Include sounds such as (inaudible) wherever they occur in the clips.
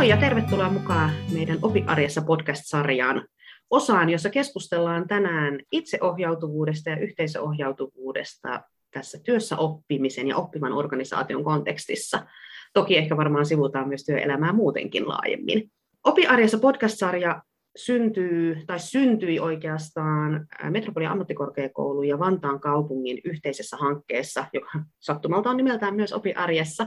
Moi ja tervetuloa mukaan meidän Opi Arjessa podcast-sarjaan osaan, jossa keskustellaan tänään itseohjautuvuudesta ja yhteisöohjautuvuudesta tässä työssä oppimisen ja oppivan organisaation kontekstissa. Toki ehkä varmaan sivutaan myös työelämää muutenkin laajemmin. Opi Arjessa podcast-sarja syntyy, tai syntyi oikeastaan Metropolian ammattikorkeakoulu ja Vantaan kaupungin yhteisessä hankkeessa, joka sattumalta on nimeltään myös Opi Arjessa.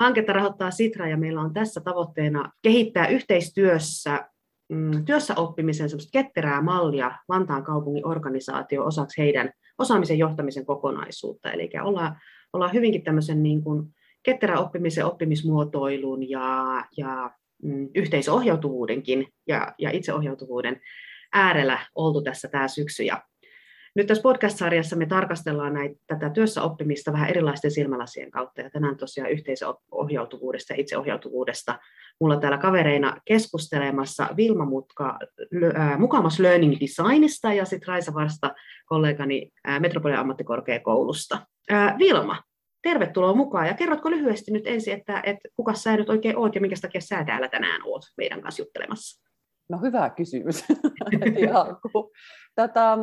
Hanketta rahoittaa Sitra ja meillä on tässä tavoitteena kehittää yhteistyössä mm, työssä oppimisen ketterää mallia Vantaan kaupungin organisaatio osaksi heidän osaamisen johtamisen kokonaisuutta. Eli ollaan, ollaan hyvinkin tämmöisen niin kuin ketterän oppimisen, oppimismuotoilun ja, ja mm, yhteisohjautuvuudenkin ja, ja itseohjautuvuuden äärellä oltu tässä tämä syksy. Ja nyt tässä podcast-sarjassa me tarkastellaan näitä, tätä työssä oppimista vähän erilaisten silmälasien kautta, ja tänään tosiaan yhteisohjautuvuudesta ja itseohjautuvuudesta. Mulla on täällä kavereina keskustelemassa Vilma Mutka Mukamas Learning Designista ja sitten Raisa Varsta, kollegani Metropolian ammattikorkeakoulusta. Vilma, tervetuloa mukaan, ja kerrotko lyhyesti nyt ensin, että, että kuka sä nyt oikein oot ja minkä takia sä täällä tänään oot meidän kanssa juttelemassa? No hyvä kysymys. (laughs) Tätä,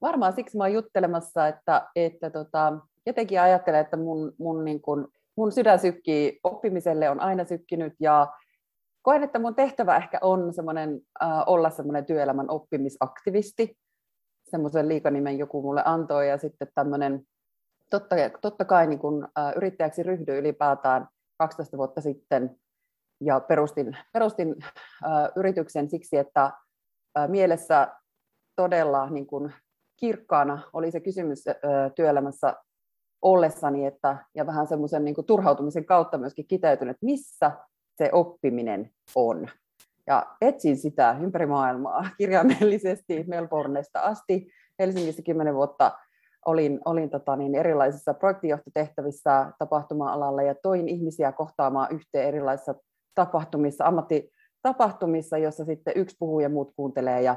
varmaan siksi mä oon juttelemassa, että, että tota, jotenkin ajattelen, että mun, mun, niin kun, mun sydän sykkii oppimiselle, on aina sykkinyt ja koen, että mun tehtävä ehkä on semmoinen, äh, olla semmoinen työelämän oppimisaktivisti. Semmoisen liikanimen joku mulle antoi ja sitten tämmöinen, totta, totta kai niin kun, äh, yrittäjäksi ryhdyin ylipäätään 12 vuotta sitten ja perustin, perustin äh, yrityksen siksi, että äh, mielessä todella niin kun, kirkkaana oli se kysymys työelämässä ollessani, että, ja vähän semmoisen niin turhautumisen kautta myöskin kiteytynyt, että missä se oppiminen on. Ja etsin sitä ympäri maailmaa (laughs) kirjaimellisesti Melbournesta asti. Helsingissä kymmenen vuotta olin, olin tota niin, erilaisissa projektijohtotehtävissä tapahtuma-alalla ja toin ihmisiä kohtaamaan yhteen erilaisissa tapahtumissa, ammattitapahtumissa, jossa sitten yksi puhuu ja muut kuuntelee ja,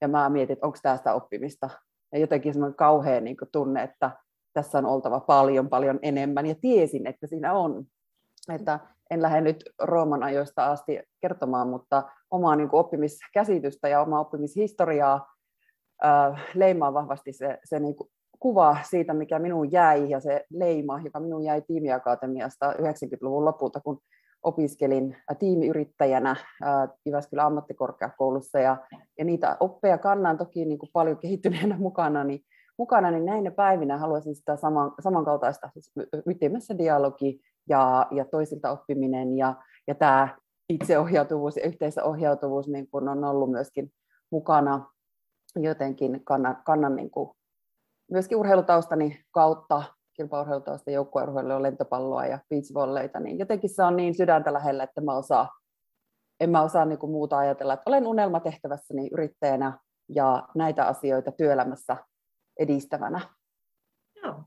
ja mä mietin, että onko tämä sitä oppimista ja jotenkin semmoinen kauhean niin kuin tunne, että tässä on oltava paljon, paljon enemmän, ja tiesin, että siinä on. Että en lähde nyt Rooman ajoista asti kertomaan, mutta omaa niin kuin oppimiskäsitystä ja omaa oppimishistoriaa äh, leimaa vahvasti se, se niin kuin kuva siitä, mikä minun jäi, ja se leima, joka minun jäi tiimiakatemiasta 90-luvun lopulta, kun opiskelin tiimiyrittäjänä Jyväskylän ammattikorkeakoulussa ja, ja niitä oppeja kannan toki niin kuin paljon kehittyneenä mukana, niin, mukana, niin näinä päivinä haluaisin sitä saman, samankaltaista siis ytimessä dialogi ja, ja toisilta oppiminen ja, ja tämä itseohjautuvuus ja yhteisöohjautuvuus niin kuin on ollut myöskin mukana. Jotenkin kannan, kannan niin kuin myöskin urheilutaustani kautta kilpaurheilutausta, joukkueurheilua, lentopalloa ja beachvolleyta, niin jotenkin se on niin sydäntä lähellä, että mä osaa, en mä osaa niin kuin muuta ajatella, että olen unelmatehtävässäni yrittäjänä ja näitä asioita työelämässä edistävänä. Joo.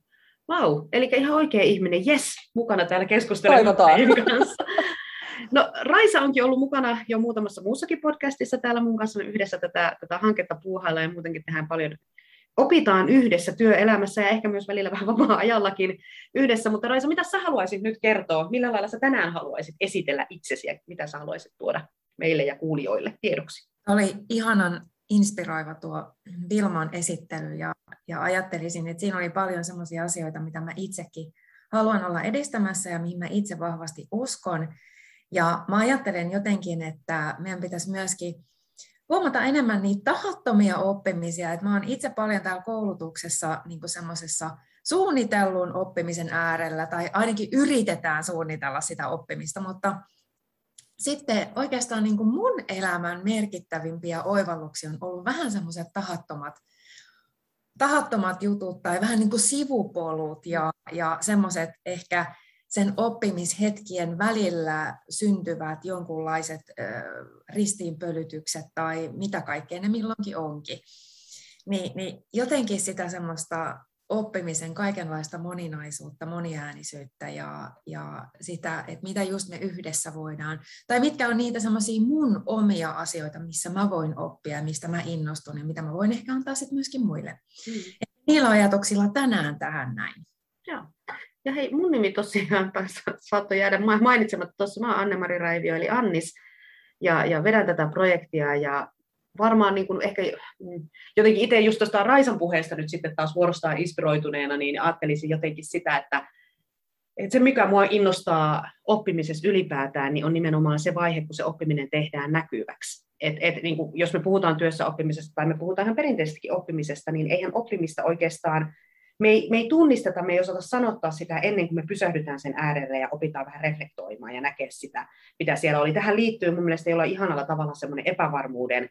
Vau, eli ihan oikea ihminen, yes, mukana täällä keskustelemassa kanssa. No Raisa onkin ollut mukana jo muutamassa muussakin podcastissa täällä mun kanssa yhdessä tätä, tätä hanketta puuhailla ja muutenkin tehdään paljon opitaan yhdessä työelämässä ja ehkä myös välillä vähän vapaa-ajallakin yhdessä. Mutta Raisa, mitä sä haluaisit nyt kertoa? Millä lailla sä tänään haluaisit esitellä itsesi ja mitä sä haluaisit tuoda meille ja kuulijoille tiedoksi? Oli ihanan inspiroiva tuo Vilman esittely ja, ja ajattelisin, että siinä oli paljon sellaisia asioita, mitä mä itsekin haluan olla edistämässä ja mihin mä itse vahvasti uskon. Ja mä ajattelen jotenkin, että meidän pitäisi myöskin huomata enemmän niitä tahattomia oppimisia. että mä oon itse paljon täällä koulutuksessa niin semmoisessa suunnitellun oppimisen äärellä, tai ainakin yritetään suunnitella sitä oppimista, mutta sitten oikeastaan niin kuin mun elämän merkittävimpiä oivalluksia on ollut vähän semmoiset tahattomat, tahattomat jutut tai vähän niin kuin sivupolut ja, ja semmoiset ehkä sen oppimishetkien välillä syntyvät jonkunlaiset ristiinpölytykset tai mitä kaikkea ne milloinkin onkin. Niin, niin jotenkin sitä semmoista oppimisen kaikenlaista moninaisuutta, moniäänisyyttä ja, ja sitä, että mitä just me yhdessä voidaan, tai mitkä on niitä semmoisia mun omia asioita, missä mä voin oppia, mistä mä innostun ja mitä mä voin ehkä antaa sitten myöskin muille. Mm. niillä ajatuksilla tänään tähän näin. Joo. Ja hei, mun nimi tosiaan (laughs) saattoi jäädä mainitsematta tuossa, mä oon Anne-Mari Raivio, eli Annis, ja, ja vedän tätä projektia, ja varmaan niin kuin ehkä mm, jotenkin itse just tuosta Raisan puheesta nyt sitten taas vuorostaan inspiroituneena, niin ajattelisin jotenkin sitä, että, että se mikä mua innostaa oppimisessa ylipäätään, niin on nimenomaan se vaihe, kun se oppiminen tehdään näkyväksi. Et, et, niin kuin, jos me puhutaan työssä oppimisesta tai me puhutaan ihan perinteisestikin oppimisesta, niin eihän oppimista oikeastaan me ei, me ei tunnisteta, me ei osata sanottaa sitä ennen kuin me pysähdytään sen äärelle ja opitaan vähän reflektoimaan ja näkee sitä, mitä siellä oli. Tähän liittyy mun mielestä jollain ihanalla tavalla semmoinen epävarmuuden,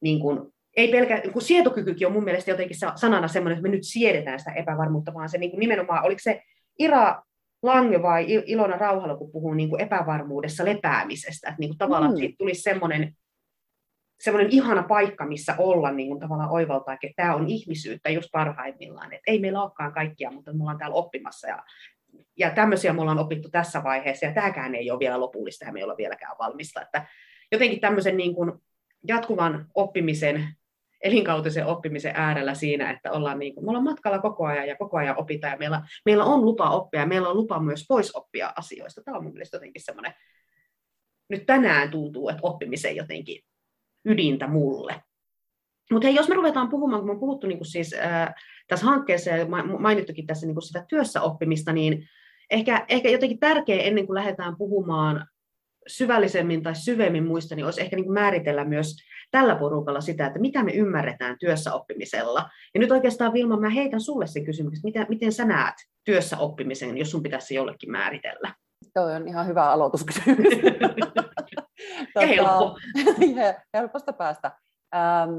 niin kuin, ei pelkä, kun sietokykykin on mun mielestä jotenkin sanana semmoinen, että me nyt siedetään sitä epävarmuutta, vaan se niin kuin nimenomaan, oliko se Ira Lange vai Ilona Rauhalo, kun puhuu niin kuin epävarmuudessa lepäämisestä, että niin kuin tavallaan mm. tulisi semmoinen semmoinen ihana paikka, missä olla niin kuin tavallaan oivaltaa, että tämä on ihmisyyttä just parhaimmillaan. Että ei meillä olekaan kaikkia, mutta me ollaan täällä oppimassa ja, ja tämmöisiä me ollaan opittu tässä vaiheessa ja tämäkään ei ole vielä lopullista ja me ei olla vieläkään valmista. Että jotenkin tämmöisen niin kuin jatkuvan oppimisen, elinkautisen oppimisen äärellä siinä, että ollaan niin kuin, me ollaan matkalla koko ajan ja koko ajan opitaan ja meillä, meillä on lupa oppia ja meillä on lupa myös pois oppia asioista. Tämä on mun mielestä jotenkin semmoinen, nyt tänään tuntuu, että oppimisen jotenkin ydintä mulle. Mutta hei, jos me ruvetaan puhumaan, kun on puhuttu niin kuin siis, ää, tässä hankkeessa ja mainittukin tässä niin kuin sitä työssä oppimista, niin ehkä, ehkä jotenkin tärkeä ennen kuin lähdetään puhumaan syvällisemmin tai syvemmin muista, niin olisi ehkä niin kuin määritellä myös tällä porukalla sitä, että mitä me ymmärretään työssä oppimisella. Ja nyt oikeastaan Vilma, mä heitän sulle sen kysymyksen, miten, miten sä näet työssä oppimisen, jos sun pitäisi jollekin määritellä? Tuo on ihan hyvä aloituskysymys. (laughs) tota, helppo. (laughs) helposta päästä. Ähm,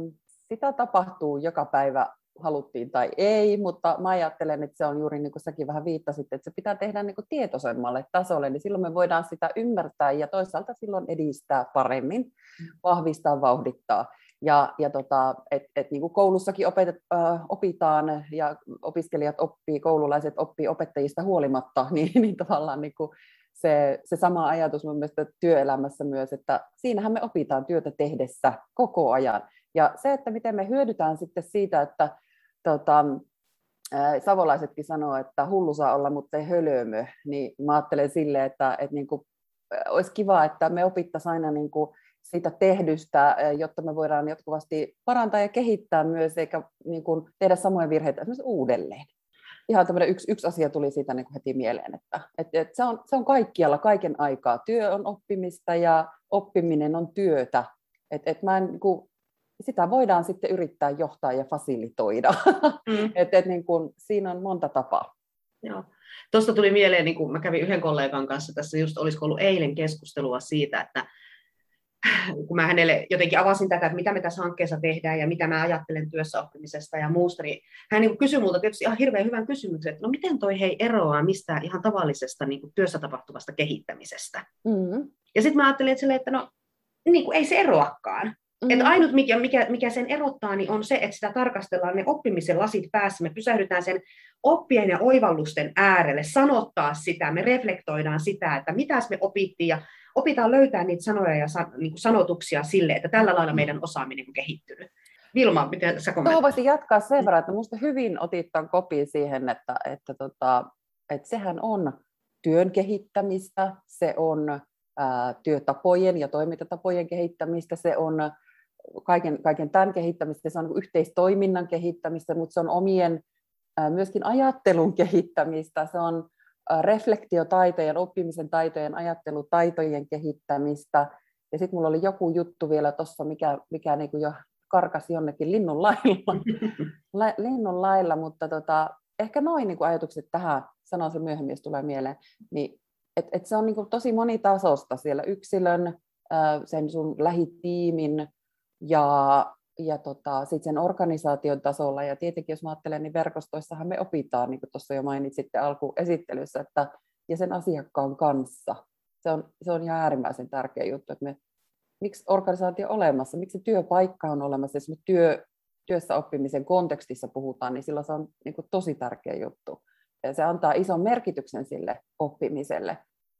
sitä tapahtuu joka päivä, haluttiin tai ei, mutta mä ajattelen, että se on juuri niin kuin säkin vähän viittasit, että se pitää tehdä niin kuin tietoisemmalle tasolle, niin silloin me voidaan sitä ymmärtää ja toisaalta silloin edistää paremmin, mm. vahvistaa, vauhdittaa. Ja, ja tota, et, et niin kuin koulussakin opetet, äh, opitaan ja opiskelijat oppii, koululaiset oppii opettajista huolimatta, (laughs) niin, niin tavallaan niin kuin se, se sama ajatus mun mielestä työelämässä myös, että siinähän me opitaan työtä tehdessä koko ajan. Ja se, että miten me hyödytään sitten siitä, että tota, savolaisetkin sanoo, että hullu saa olla, mutta ei hölömö, niin mä ajattelen silleen, että, että niin kuin, olisi kiva, että me opittaisiin aina niin kuin siitä tehdystä, jotta me voidaan jatkuvasti parantaa ja kehittää myös, eikä niin kuin tehdä samoja virheitä esimerkiksi uudelleen ihan tämmöinen yksi, yksi asia tuli siitä niin kuin heti mieleen, että, että, että se, on, se on kaikkialla kaiken aikaa. Työ on oppimista ja oppiminen on työtä. että että mä en, niin kuin, sitä voidaan sitten yrittää johtaa ja fasilitoida. Mm. (laughs) et, et, niin kuin, siinä on monta tapaa. Joo. Tuosta tuli mieleen, niin kun mä kävin yhden kollegan kanssa tässä, just olisiko ollut eilen keskustelua siitä, että kun mä hänelle jotenkin avasin tätä, että mitä me tässä hankkeessa tehdään ja mitä mä ajattelen työssäoppimisesta ja muusta, niin hän niin kysyi multa tietysti ihan hirveän hyvän kysymyksen, että no miten toi hei eroaa mistään ihan tavallisesta niin kuin työssä tapahtuvasta kehittämisestä. Mm-hmm. Ja sitten mä ajattelin, että, sille, että no niin kuin ei se eroakaan. Mm-hmm. Että ainut, mikä, mikä, mikä sen erottaa, niin on se, että sitä tarkastellaan ne oppimisen lasit päässä. Me pysähdytään sen oppien ja oivallusten äärelle, sanottaa sitä, me reflektoidaan sitä, että mitä me opittiin ja opitaan löytää niitä sanoja ja san, niin kuin sanotuksia sille, että tällä lailla meidän osaaminen on kehittynyt. Vilma, miten sä kommentoit? voisin jatkaa sen verran, että minusta hyvin otit tämän kopiin siihen, että, että, tota, että sehän on työn kehittämistä, se on ää, työtapojen ja toimintatapojen kehittämistä, se on kaiken, kaiken tämän kehittämistä, se on yhteistoiminnan kehittämistä, mutta se on omien ää, myöskin ajattelun kehittämistä, se on reflektiotaitojen, oppimisen taitojen, ajattelutaitojen kehittämistä. Ja sitten mulla oli joku juttu vielä tuossa, mikä, mikä niinku jo karkasi jonnekin linnun lailla, (laughs) La, linnun lailla mutta tota, ehkä noin niinku ajatukset tähän, sanon se myöhemmin, jos tulee mieleen, niin et, et se on niinku tosi monitasosta siellä yksilön, sen sun lähitiimin ja ja tota, sit sen organisaation tasolla. Ja tietenkin, jos mä ajattelen, niin verkostoissahan me opitaan, niin kuin tuossa jo mainitsitte alkuesittelyssä, että, ja sen asiakkaan kanssa. Se on, se on ihan äärimmäisen tärkeä juttu, että me, miksi organisaatio on olemassa, miksi työpaikka on olemassa, jos me työ, työssä oppimisen kontekstissa puhutaan, niin silloin se on niin kuin tosi tärkeä juttu. Ja se antaa ison merkityksen sille oppimiselle,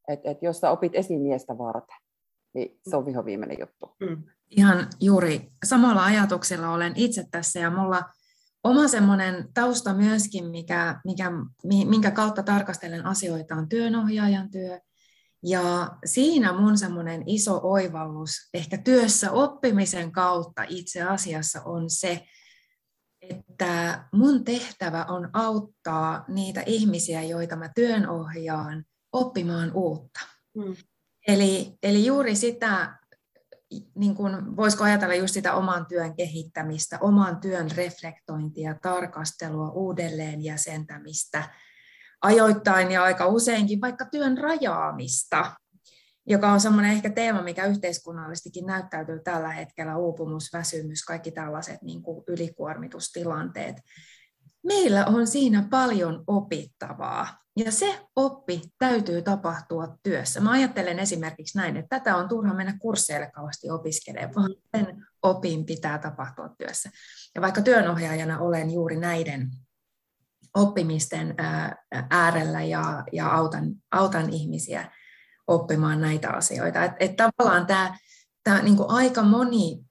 että et jos sä opit esimiestä varten, niin se on viho viimeinen juttu. Mm. Ihan juuri samalla ajatuksella olen itse tässä ja mulla oma semmoinen tausta myöskin, mikä, mikä, minkä kautta tarkastelen asioita, on työnohjaajan työ. Ja siinä mun semmoinen iso oivallus ehkä työssä oppimisen kautta itse asiassa on se, että mun tehtävä on auttaa niitä ihmisiä, joita mä työnohjaan, oppimaan uutta. Mm. Eli, eli juuri sitä, niin kuin, voisiko ajatella just sitä oman työn kehittämistä, oman työn reflektointia, tarkastelua, uudelleen jäsentämistä, ajoittain ja aika useinkin vaikka työn rajaamista, joka on semmoinen ehkä teema, mikä yhteiskunnallisestikin näyttäytyy tällä hetkellä, uupumus, väsymys, kaikki tällaiset niin kuin ylikuormitustilanteet. Meillä on siinä paljon opittavaa. Ja se oppi täytyy tapahtua työssä. Mä ajattelen esimerkiksi näin, että tätä on turha mennä kursseille kauheasti opiskelemaan, vaan sen opin pitää tapahtua työssä. Ja vaikka työnohjaajana olen juuri näiden oppimisten äärellä ja, ja autan, autan ihmisiä oppimaan näitä asioita. Että et tavallaan tämä, tämä niin aika moni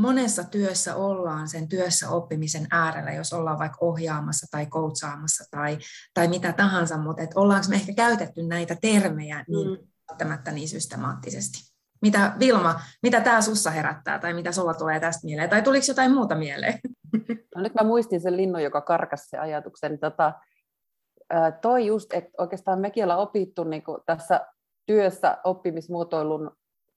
monessa työssä ollaan sen työssä oppimisen äärellä, jos ollaan vaikka ohjaamassa tai coachaamassa tai, tai mitä tahansa, mutta et ollaanko me ehkä käytetty näitä termejä niin mm. välttämättä niin systemaattisesti. Mitä Vilma, mitä tämä sussa herättää tai mitä sulla tulee tästä mieleen tai tuliko jotain muuta mieleen? (laughs) No nyt mä muistin sen linnun, joka karkasi se ajatuksen. Tota, toi just, että oikeastaan mekin ollaan opittu niin tässä työssä oppimismuotoilun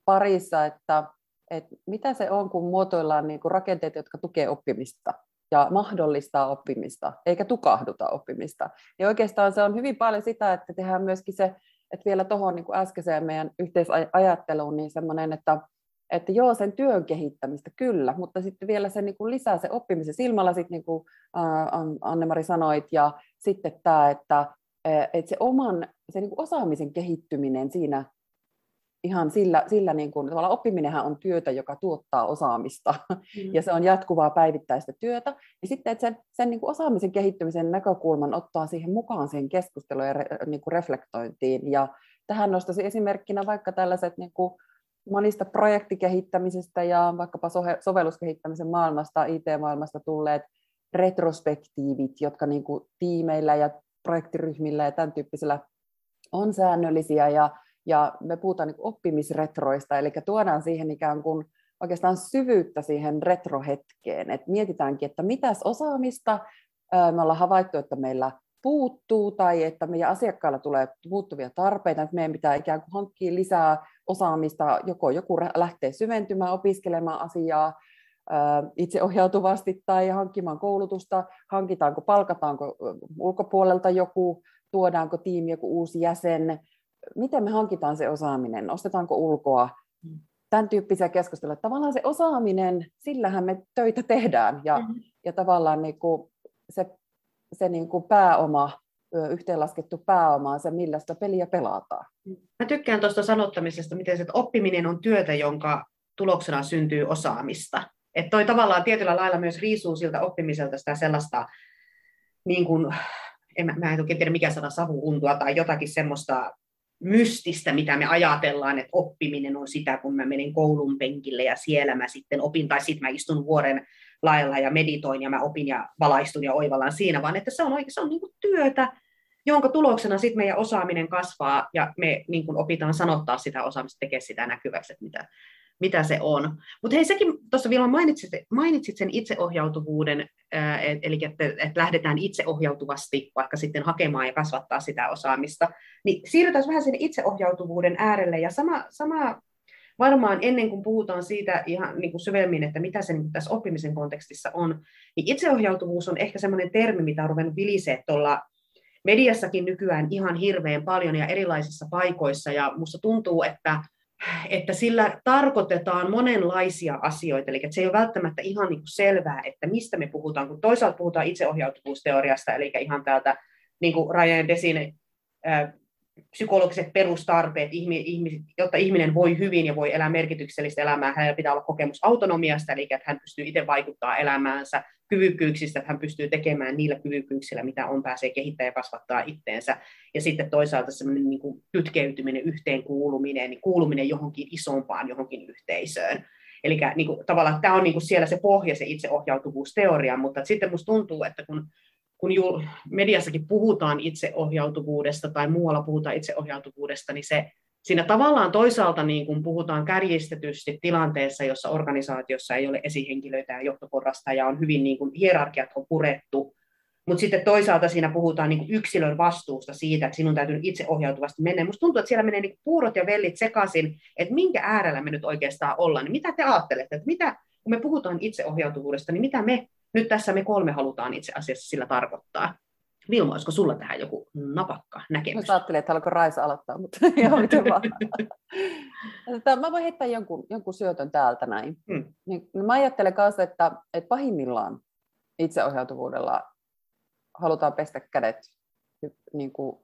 parissa, että että mitä se on, kun muotoillaan niin kuin rakenteet, jotka tukevat oppimista ja mahdollistaa oppimista, eikä tukahduta oppimista. Ja oikeastaan se on hyvin paljon sitä, että tehdään myöskin se, että vielä tuohon niin äskeiseen meidän yhteisajatteluun, niin semmoinen, että, että joo, sen työn kehittämistä kyllä, mutta sitten vielä se niin kuin lisää se oppimisen silmällä, sit niin kuin Anne-Mari sanoit, ja sitten tämä, että, että se oman se niin kuin osaamisen kehittyminen siinä ihan sillä, sillä niin kuin, tavallaan oppiminenhän on työtä, joka tuottaa osaamista, mm. ja se on jatkuvaa päivittäistä työtä, ja sitten, että sen, sen niin kuin osaamisen kehittymisen näkökulman ottaa siihen mukaan siihen keskusteluun ja re, niin kuin reflektointiin, ja tähän nostaisin esimerkkinä vaikka tällaiset niin kuin monista projektikehittämisestä ja vaikkapa sovelluskehittämisen maailmasta, IT-maailmasta tulleet retrospektiivit, jotka niin kuin tiimeillä ja projektiryhmillä ja tämän tyyppisellä on säännöllisiä. Ja ja me puhutaan niin oppimisretroista, eli tuodaan siihen ikään kuin oikeastaan syvyyttä siihen retrohetkeen, että mietitäänkin, että mitäs osaamista me ollaan havaittu, että meillä puuttuu tai että meidän asiakkailla tulee puuttuvia tarpeita, että meidän pitää ikään kuin hankkia lisää osaamista, joko joku lähtee syventymään, opiskelemaan asiaa itseohjautuvasti tai hankkimaan koulutusta, hankitaanko, palkataanko ulkopuolelta joku, tuodaanko tiimi joku uusi jäsen, miten me hankitaan se osaaminen, ostetaanko ulkoa, mm. tämän tyyppisiä keskusteluja. Tavallaan se osaaminen, sillähän me töitä tehdään ja, mm-hmm. ja tavallaan niin kuin se, se niin kuin pääoma, yhteenlaskettu pääoma on se, millä sitä peliä pelataan. Mm. Mä tykkään tuosta sanottamisesta, miten se, että oppiminen on työtä, jonka tuloksena syntyy osaamista. Että toi tavallaan tietyllä lailla myös riisuu siltä oppimiselta sitä sellaista, niin kuin, en, mä en oikein tiedä mikä sana savuuntua tai jotakin semmoista mystistä, mitä me ajatellaan, että oppiminen on sitä, kun mä menen koulun penkille ja siellä mä sitten opin, tai sitten mä istun vuoren lailla ja meditoin ja mä opin ja valaistun ja oivallan siinä, vaan että se on, oikein, se on niin kuin työtä, jonka tuloksena sitten meidän osaaminen kasvaa ja me niin kuin opitaan sanottaa sitä osaamista, tekee sitä näkyväksi, että mitä, mitä se on. Mutta hei, sekin tuossa vielä mainitsit, mainitsit sen itseohjautuvuuden, et, eli että, että lähdetään itseohjautuvasti vaikka sitten hakemaan ja kasvattaa sitä osaamista, niin siirrytään vähän sinne itseohjautuvuuden äärelle, ja sama, sama varmaan ennen kuin puhutaan siitä ihan niin kuin syvemmin, että mitä se niin kuin tässä oppimisen kontekstissa on, niin itseohjautuvuus on ehkä semmoinen termi, mitä on ruvennut vilisee tuolla mediassakin nykyään ihan hirveän paljon ja erilaisissa paikoissa, ja minusta tuntuu, että että sillä tarkoitetaan monenlaisia asioita, eli että se ei ole välttämättä ihan niin kuin selvää, että mistä me puhutaan, kun toisaalta puhutaan itseohjautuvuusteoriasta, eli ihan täältä niin kuin Ryan Desin psykologiset perustarpeet, jotta ihminen voi hyvin ja voi elää merkityksellistä elämää, hänellä pitää olla kokemus autonomiasta, eli että hän pystyy itse vaikuttaa elämäänsä, kyvykkyyksistä, että hän pystyy tekemään niillä kyvykkyyksillä, mitä on, pääsee kehittämään ja kasvattaa itteensä. Ja sitten toisaalta semmoinen niin kytkeytyminen, yhteenkuuluminen, niin kuuluminen johonkin isompaan, johonkin yhteisöön. Eli niin kuin, tavallaan tämä on niin kuin siellä se pohja, se itseohjautuvuusteoria, mutta sitten musta tuntuu, että kun, kun mediassakin puhutaan itseohjautuvuudesta tai muualla puhutaan itseohjautuvuudesta, niin se siinä tavallaan toisaalta niin kun puhutaan kärjistetysti tilanteessa, jossa organisaatiossa ei ole esihenkilöitä ja johtoporrasta ja on hyvin niin kuin hierarkiat on purettu, mutta sitten toisaalta siinä puhutaan niin yksilön vastuusta siitä, että sinun täytyy itse ohjautuvasti mennä. Minusta tuntuu, että siellä menee niin puurot ja vellit sekaisin, että minkä äärellä me nyt oikeastaan ollaan. Niin mitä te ajattelette, että mitä, kun me puhutaan itseohjautuvuudesta, niin mitä me nyt tässä me kolme halutaan itse asiassa sillä tarkoittaa? Vilma, olisiko sulla tähän joku napakka näkemys? Mä ajattelin, että haluatko Raisa aloittaa, mutta (laughs) ihan miten vaan. mä voin heittää jonkun, jonkun syötön täältä näin. Hmm. Niin, mä ajattelen kanssa, että, että pahimmillaan itseohjautuvuudella halutaan pestä kädet, niin kuin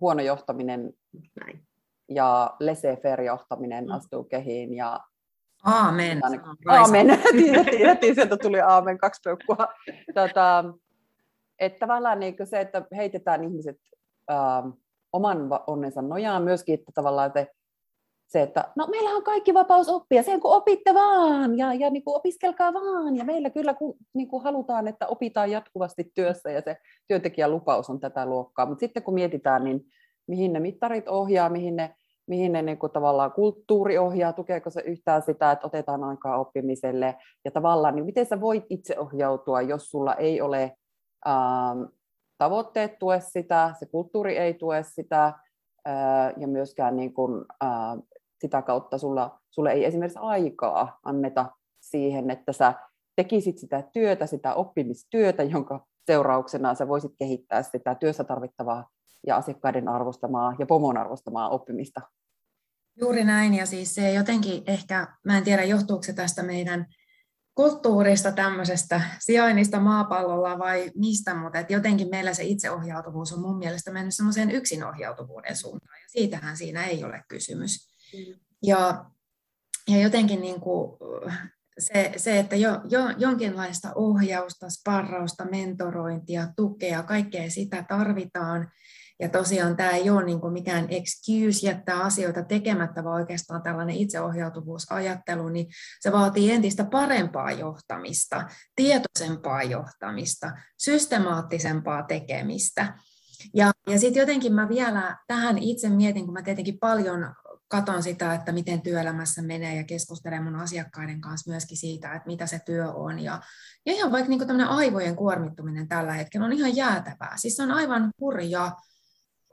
huono johtaminen Näin. ja laissez-faire johtaminen mm. astuu kehiin ja Aamen. Aamen. (laughs) heti, sieltä tuli aamen, kaksi peukkua. Tota, että tavallaan niin se, että heitetään ihmiset äh, oman onnensa nojaan myöskin, että tavallaan te se, että no meillä on kaikki vapaus oppia, sen kun opitte vaan ja, ja niin kuin opiskelkaa vaan. Ja meillä kyllä kun, niin kuin halutaan, että opitaan jatkuvasti työssä ja se työntekijän lupaus on tätä luokkaa. Mutta sitten kun mietitään, niin mihin ne mittarit ohjaa, mihin ne, mihin ne niin kuin tavallaan kulttuuri ohjaa, tukeeko se yhtään sitä, että otetaan aikaa oppimiselle. Ja tavallaan, niin miten sä voit itse ohjautua, jos sulla ei ole ähm, tavoitteet tue sitä, se kulttuuri ei tue sitä, äh, ja myöskään niin kuin, äh, sitä kautta sulla, sulle ei esimerkiksi aikaa anneta siihen, että sä tekisit sitä työtä, sitä oppimistyötä, jonka seurauksena sä voisit kehittää sitä työssä tarvittavaa ja asiakkaiden arvostamaa ja pomon arvostamaa oppimista. Juuri näin, ja siis se jotenkin ehkä, mä en tiedä johtuuko se tästä meidän kulttuurista, tämmöisestä sijainnista maapallolla vai mistä, mutta et jotenkin meillä se itseohjautuvuus on mun mielestä mennyt semmoiseen yksinohjautuvuuden suuntaan, ja siitähän siinä ei ole kysymys. Ja, ja jotenkin niin kuin se, se, että jo, jo, jonkinlaista ohjausta, sparrausta, mentorointia, tukea, kaikkea sitä tarvitaan. Ja tosiaan tämä ei ole niin kuin mikään excuse jättää asioita tekemättä, vaan oikeastaan tällainen itseohjautuvuusajattelu, niin se vaatii entistä parempaa johtamista, tietoisempaa johtamista, systemaattisempaa tekemistä. Ja, ja sitten jotenkin mä vielä tähän itse mietin, kun mä tietenkin paljon katon sitä, että miten työelämässä menee ja keskustelen mun asiakkaiden kanssa myöskin siitä, että mitä se työ on. Ja, ja ihan vaikka niin tämmöinen aivojen kuormittuminen tällä hetkellä on ihan jäätävää. Siis se on aivan hurja,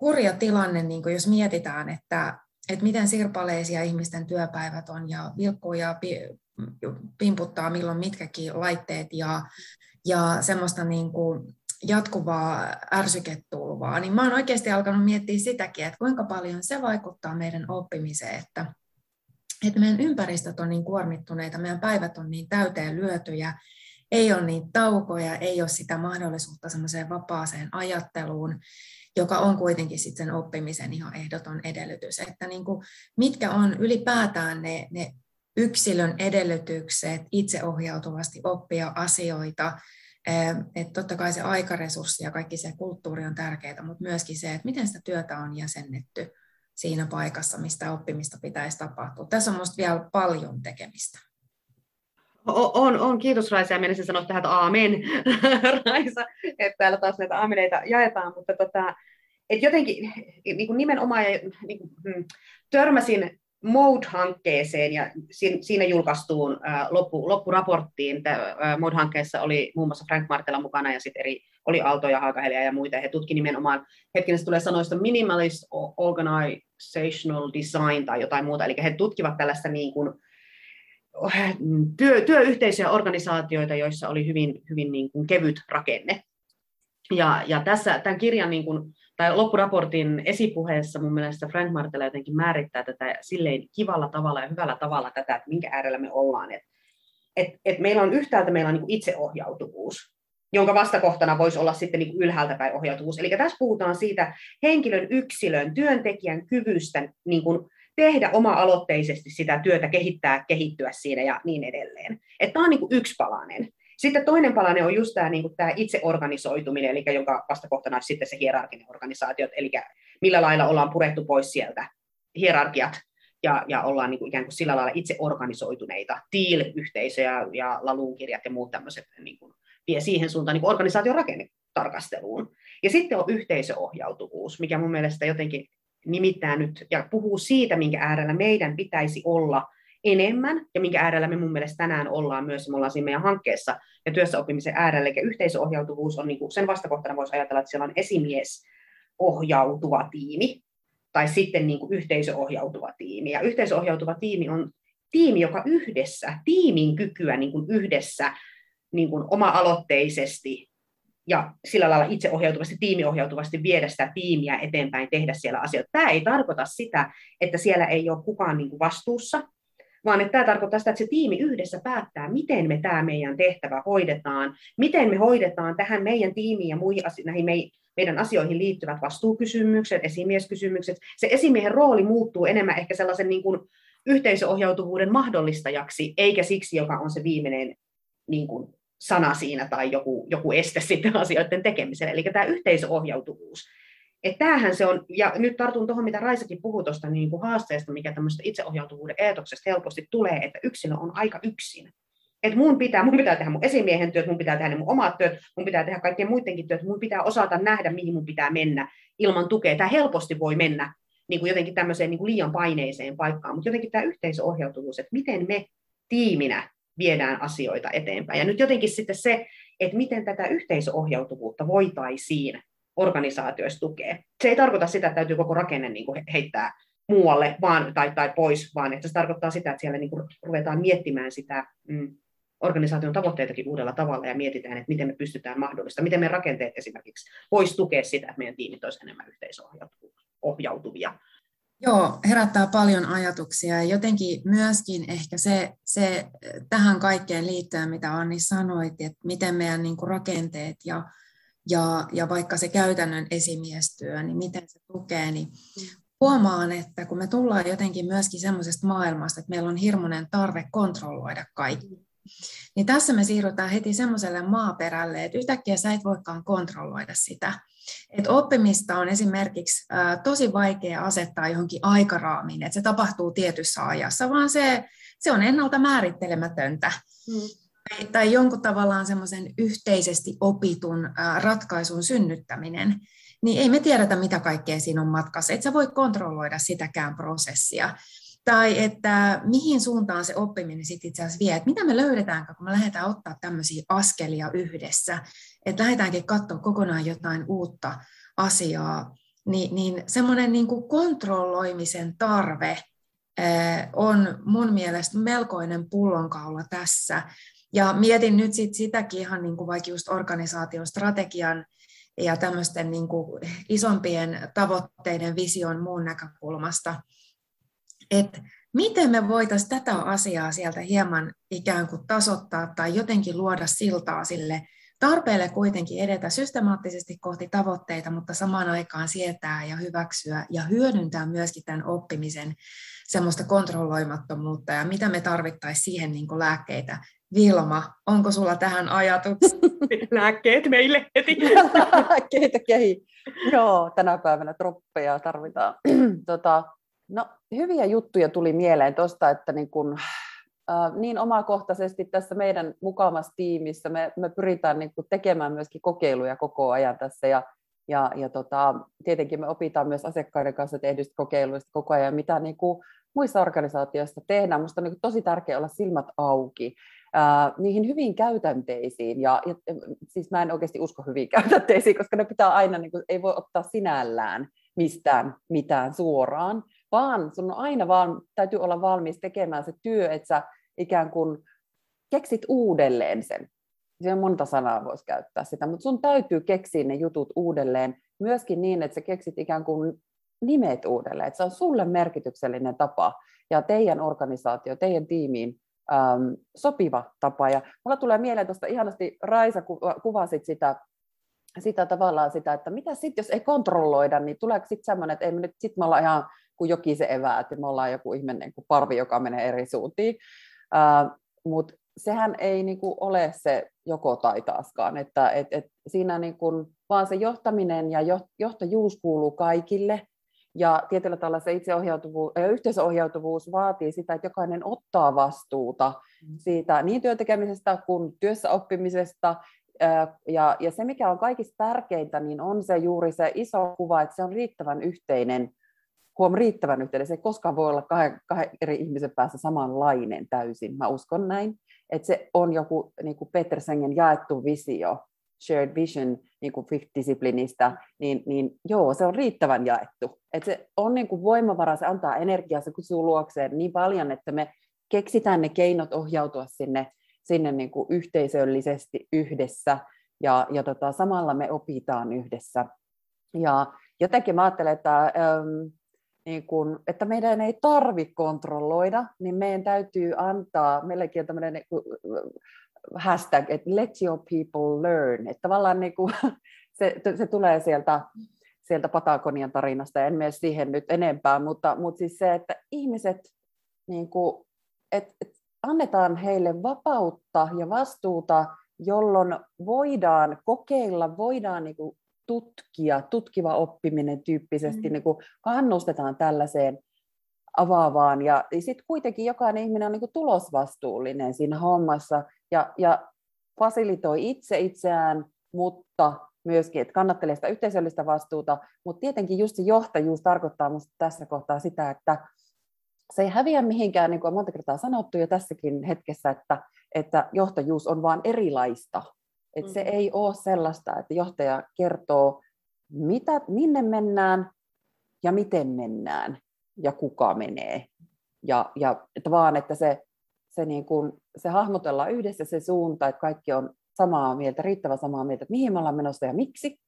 hurja tilanne, niin jos mietitään, että, että miten sirpaleisia ihmisten työpäivät on ja vilkkuu ja pimputtaa milloin mitkäkin laitteet ja, ja semmoista niin kuin jatkuvaa ärsyketulvaa, niin mä oon oikeasti alkanut miettiä sitäkin, että kuinka paljon se vaikuttaa meidän oppimiseen, että, että meidän ympäristöt on niin kuormittuneita, meidän päivät on niin täyteen lyötyjä, ei ole niin taukoja, ei ole sitä mahdollisuutta semmoiseen vapaaseen ajatteluun, joka on kuitenkin sitten sen oppimisen ihan ehdoton edellytys. Että niin kuin, mitkä on ylipäätään ne, ne yksilön edellytykset itseohjautuvasti oppia asioita, että totta kai se aikaresurssi ja kaikki se kulttuuri on tärkeää, mutta myöskin se, että miten sitä työtä on jäsennetty siinä paikassa, mistä oppimista pitäisi tapahtua. Tässä on minusta vielä paljon tekemistä. On, on. Kiitos Raisa. Ja menisin sanoa tähän, että aamen, (laughs) Raisa, että täällä taas näitä aameneita jaetaan, mutta tota, et jotenkin niin kuin nimenomaan niin kuin, hmm, törmäsin Mode-hankkeeseen ja siinä julkaistuun loppu, loppuraporttiin. Mode-hankkeessa oli muun muassa Frank Martela mukana ja sitten eri, oli Aalto ja Haakahelia ja muita. He tutki nimenomaan, hetkinen se tulee sanoista minimalist organizational design tai jotain muuta. Eli he tutkivat tällaista niin kuin, työ, työyhteisöjä organisaatioita, joissa oli hyvin, hyvin niin kuin kevyt rakenne. Ja, ja tässä tämän kirjan niin kuin, tai loppuraportin esipuheessa mun mielestä Frank Martela jotenkin määrittää tätä silleen kivalla tavalla ja hyvällä tavalla tätä, että minkä äärellä me ollaan. Et, et, et meillä on yhtäältä meillä on niin itseohjautuvuus, jonka vastakohtana voisi olla sitten niin ylhäältä päin ohjautuvuus. Eli tässä puhutaan siitä henkilön, yksilön, työntekijän kyvystä niin kuin tehdä oma-aloitteisesti sitä työtä, kehittää, kehittyä siinä ja niin edelleen. Tämä on niin kuin yksi palanen. Sitten toinen palanen on just tämä, niin kuin tämä itseorganisoituminen, eli jonka vastakohtana on sitten se hierarkinen organisaatio, eli millä lailla ollaan purettu pois sieltä hierarkiat ja, ja ollaan niin kuin ikään kuin sillä lailla itse organisoituneita, TIL-yhteisöjä ja laluunkirjat ja muut tämmöiset niin kuin, vie siihen suuntaan niin organisaation rakennetarkasteluun. Ja sitten on yhteisöohjautuvuus, mikä mun mielestä jotenkin nimittää nyt ja puhuu siitä, minkä äärellä meidän pitäisi olla enemmän ja minkä äärellä me mun mielestä tänään ollaan myös, me ollaan siinä meidän hankkeessa ja työssäoppimisen äärellä, eli yhteisöohjautuvuus on niin kuin, sen vastakohtana voisi ajatella, että siellä on esimies ohjautuva tiimi tai sitten niin kuin yhteisöohjautuva tiimi. Ja yhteisöohjautuva tiimi on tiimi, joka yhdessä, tiimin kykyä niin kuin yhdessä niin kuin oma-aloitteisesti ja sillä lailla itseohjautuvasti, tiimiohjautuvasti viedä sitä tiimiä eteenpäin, tehdä siellä asioita. Tämä ei tarkoita sitä, että siellä ei ole kukaan niin kuin vastuussa, vaan että tämä tarkoittaa sitä, että se tiimi yhdessä päättää, miten me tämä meidän tehtävä hoidetaan, miten me hoidetaan tähän meidän tiimiin ja muihin asio- näihin meidän asioihin liittyvät vastuukysymykset, esimieskysymykset. Se esimiehen rooli muuttuu enemmän ehkä sellaisen niin kuin yhteisöohjautuvuuden mahdollistajaksi, eikä siksi, joka on se viimeinen niin kuin sana siinä tai joku, joku este sitten (laughs) asioiden tekemiselle. Eli tämä yhteisöohjautuvuus. Et tämähän se on, ja nyt tartun tuohon, mitä Raisakin puhui tuosta niin kuin haasteesta, mikä tämmöistä itseohjautuvuuden eetoksesta helposti tulee, että yksilö on aika yksin. Et mun pitää, mun pitää tehdä mun esimiehen työt, mun pitää tehdä mun omat työt, mun pitää tehdä kaikkien muidenkin työt, mun pitää osata nähdä, mihin mun pitää mennä ilman tukea. Tämä helposti voi mennä niin kuin jotenkin tämmöiseen niin kuin liian paineiseen paikkaan, mutta jotenkin tämä yhteisöohjautuvuus, että miten me tiiminä viedään asioita eteenpäin. Ja nyt jotenkin sitten se, että miten tätä yhteisöohjautuvuutta voitaisiin organisaatioissa tukea. Se ei tarkoita sitä, että täytyy koko rakenne niin kuin heittää muualle vaan, tai, tai pois, vaan että se tarkoittaa sitä, että siellä niin kuin ruvetaan miettimään sitä mm, organisaation tavoitteitakin uudella tavalla ja mietitään, että miten me pystytään mahdollista, miten me rakenteet esimerkiksi voisi tukea sitä, että meidän tiimit olisivat enemmän yhteisohjautuvia. Joo, herättää paljon ajatuksia ja jotenkin myöskin ehkä se, se tähän kaikkeen liittyen, mitä Anni sanoit, että miten meidän niin kuin rakenteet ja, ja, ja vaikka se käytännön esimiestyö, niin miten se tukee, niin huomaan, että kun me tullaan jotenkin myöskin semmoisesta maailmasta, että meillä on hirmuinen tarve kontrolloida kaikki, niin tässä me siirrytään heti semmoiselle maaperälle, että yhtäkkiä sä et voikaan kontrolloida sitä. Et oppimista on esimerkiksi ä, tosi vaikea asettaa johonkin aikaraamiin, että se tapahtuu tietyssä ajassa, vaan se, se on ennalta määrittelemätöntä. Mm. Tai, tai jonkun tavallaan semmoisen yhteisesti opitun ä, ratkaisun synnyttäminen, niin ei me tiedetä, mitä kaikkea siinä on matkassa. Et sä voi kontrolloida sitäkään prosessia tai että mihin suuntaan se oppiminen sitten itse asiassa vie, että mitä me löydetään, kun me lähdetään ottaa tämmöisiä askelia yhdessä, että lähdetäänkin katsoa kokonaan jotain uutta asiaa, niin, niin semmoinen niin kuin kontrolloimisen tarve on mun mielestä melkoinen pullonkaula tässä. Ja mietin nyt sit sitäkin ihan niin kuin vaikka just organisaation strategian ja tämmöisten niin kuin isompien tavoitteiden vision muun näkökulmasta, että miten me voitaisiin tätä asiaa sieltä hieman ikään kuin tasoittaa tai jotenkin luoda siltaa sille tarpeelle kuitenkin edetä systemaattisesti kohti tavoitteita, mutta samaan aikaan sietää ja hyväksyä ja hyödyntää myöskin tämän oppimisen semmoista kontrolloimattomuutta ja mitä me tarvittaisiin siihen niin kuin lääkkeitä. Vilma, onko sulla tähän ajatuksia? (laughs) Lääkkeet meille heti. (laughs) Lääkkeitä kehi. Joo, tänä päivänä troppeja tarvitaan. (clears throat) tota, No, hyviä juttuja tuli mieleen tuosta, että niin, kun, niin omakohtaisesti tässä meidän mukavassa tiimissä me, me pyritään niin kun tekemään myöskin kokeiluja koko ajan tässä ja, ja, ja tota, tietenkin me opitaan myös asiakkaiden kanssa tehdyistä kokeiluista koko ajan, mitä niin kuin muissa organisaatioissa tehdään. Minusta on niin tosi tärkeää olla silmät auki äh, niihin hyviin käytänteisiin. Ja, ja, siis mä en oikeasti usko hyviin (laughs) käytänteisiin, koska ne pitää aina, niin kuin, ei voi ottaa sinällään mistään mitään suoraan, vaan sun on aina vaan, täytyy olla valmis tekemään se työ, että sä ikään kuin keksit uudelleen sen. Se on monta sanaa voisi käyttää sitä, mutta sun täytyy keksiä ne jutut uudelleen, myöskin niin, että sä keksit ikään kuin nimet uudelleen, että se on sulle merkityksellinen tapa ja teidän organisaatio, teidän tiimiin äm, sopiva tapa. Ja mulla tulee mieleen tuosta ihanasti, Raisa kuvasit sitä sitä tavallaan sitä, että mitä sitten, jos ei kontrolloida, niin tuleeko sitten semmoinen, että ei me nyt, sit me ollaan ihan kuin jokisen eväät, ja me ollaan joku ihminen kuin parvi, joka menee eri suuntiin. Uh, Mutta sehän ei niin kuin ole se joko tai taaskaan, että et, et siinä niin kuin, vaan se johtaminen ja johtajuus kuuluu kaikille, Ja tietyllä tavalla se itseohjautuvuus, ja yhteisöohjautuvuus vaatii sitä, että jokainen ottaa vastuuta mm. siitä niin työntekemisestä kuin työssä oppimisesta. Ja, ja se, mikä on kaikista tärkeintä, niin on se juuri se iso kuva, että se on riittävän yhteinen, huom riittävän yhteinen. Se ei koskaan voi olla kahden, kahden eri ihmisen päässä samanlainen täysin. Mä uskon näin, että se on joku niin kuin Petersengen jaettu visio, shared vision niin kuin disciplinista, niin, niin joo, se on riittävän jaettu. Et se on niin kuin voimavara, se antaa energiaa, se kutsuu luokseen niin paljon, että me keksitään ne keinot ohjautua sinne, sinne niin kuin yhteisöllisesti yhdessä, ja, ja tota, samalla me opitaan yhdessä. Ja jotenkin mä ajattelen, että, ähm, niin kun, että meidän ei tarvitse kontrolloida, niin meidän täytyy antaa, meilläkin on tämmöinen niin kuin, hashtag, että let your people learn, että tavallaan niin kuin, (laughs) se, se tulee sieltä, sieltä Patagonian tarinasta, en mene siihen nyt enempää, mutta, mutta siis se, että ihmiset, niin kuin, että, että annetaan heille vapautta ja vastuuta, jolloin voidaan kokeilla, voidaan niin kuin tutkia, tutkiva oppiminen tyyppisesti, mm. niin kuin kannustetaan tällaiseen avaavaan. Ja sitten kuitenkin jokainen ihminen on niin kuin tulosvastuullinen siinä hommassa ja, ja fasilitoi itse itseään, mutta myöskin, että kannattelee sitä yhteisöllistä vastuuta, mutta tietenkin just se johtajuus tarkoittaa minusta tässä kohtaa sitä, että se ei häviä mihinkään, niin kuin on monta kertaa sanottu jo tässäkin hetkessä, että, että johtajuus on vaan erilaista. Että mm. se ei ole sellaista, että johtaja kertoo, mitä, minne mennään ja miten mennään ja kuka menee. Ja, ja että vaan, että se, se, niin kuin, se hahmotellaan yhdessä se suunta, että kaikki on samaa mieltä, riittävän samaa mieltä, että mihin me ollaan menossa ja miksi.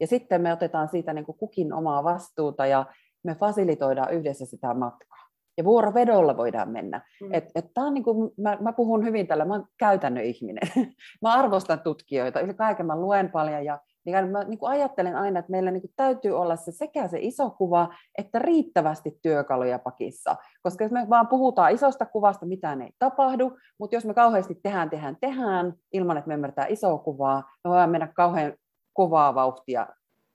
Ja sitten me otetaan siitä niin kuin kukin omaa vastuuta ja me fasilitoidaan yhdessä sitä matkaa. Ja vuorovedolla voidaan mennä. Mm. Et, et tää on niin kuin, mä, mä puhun hyvin tällä, mä olen käytännön ihminen. (laughs) mä arvostan tutkijoita, yli kaiken mä luen paljon ja niin mä niin kuin ajattelen aina, että meillä niin kuin täytyy olla se sekä se iso kuva, että riittävästi työkaluja pakissa. Koska jos me vaan puhutaan isosta kuvasta, mitään ei tapahdu, mutta jos me kauheasti tehdään, tehdään, tehdään, ilman että me ymmärretään isoa kuvaa, me voidaan mennä kauhean kovaa vauhtia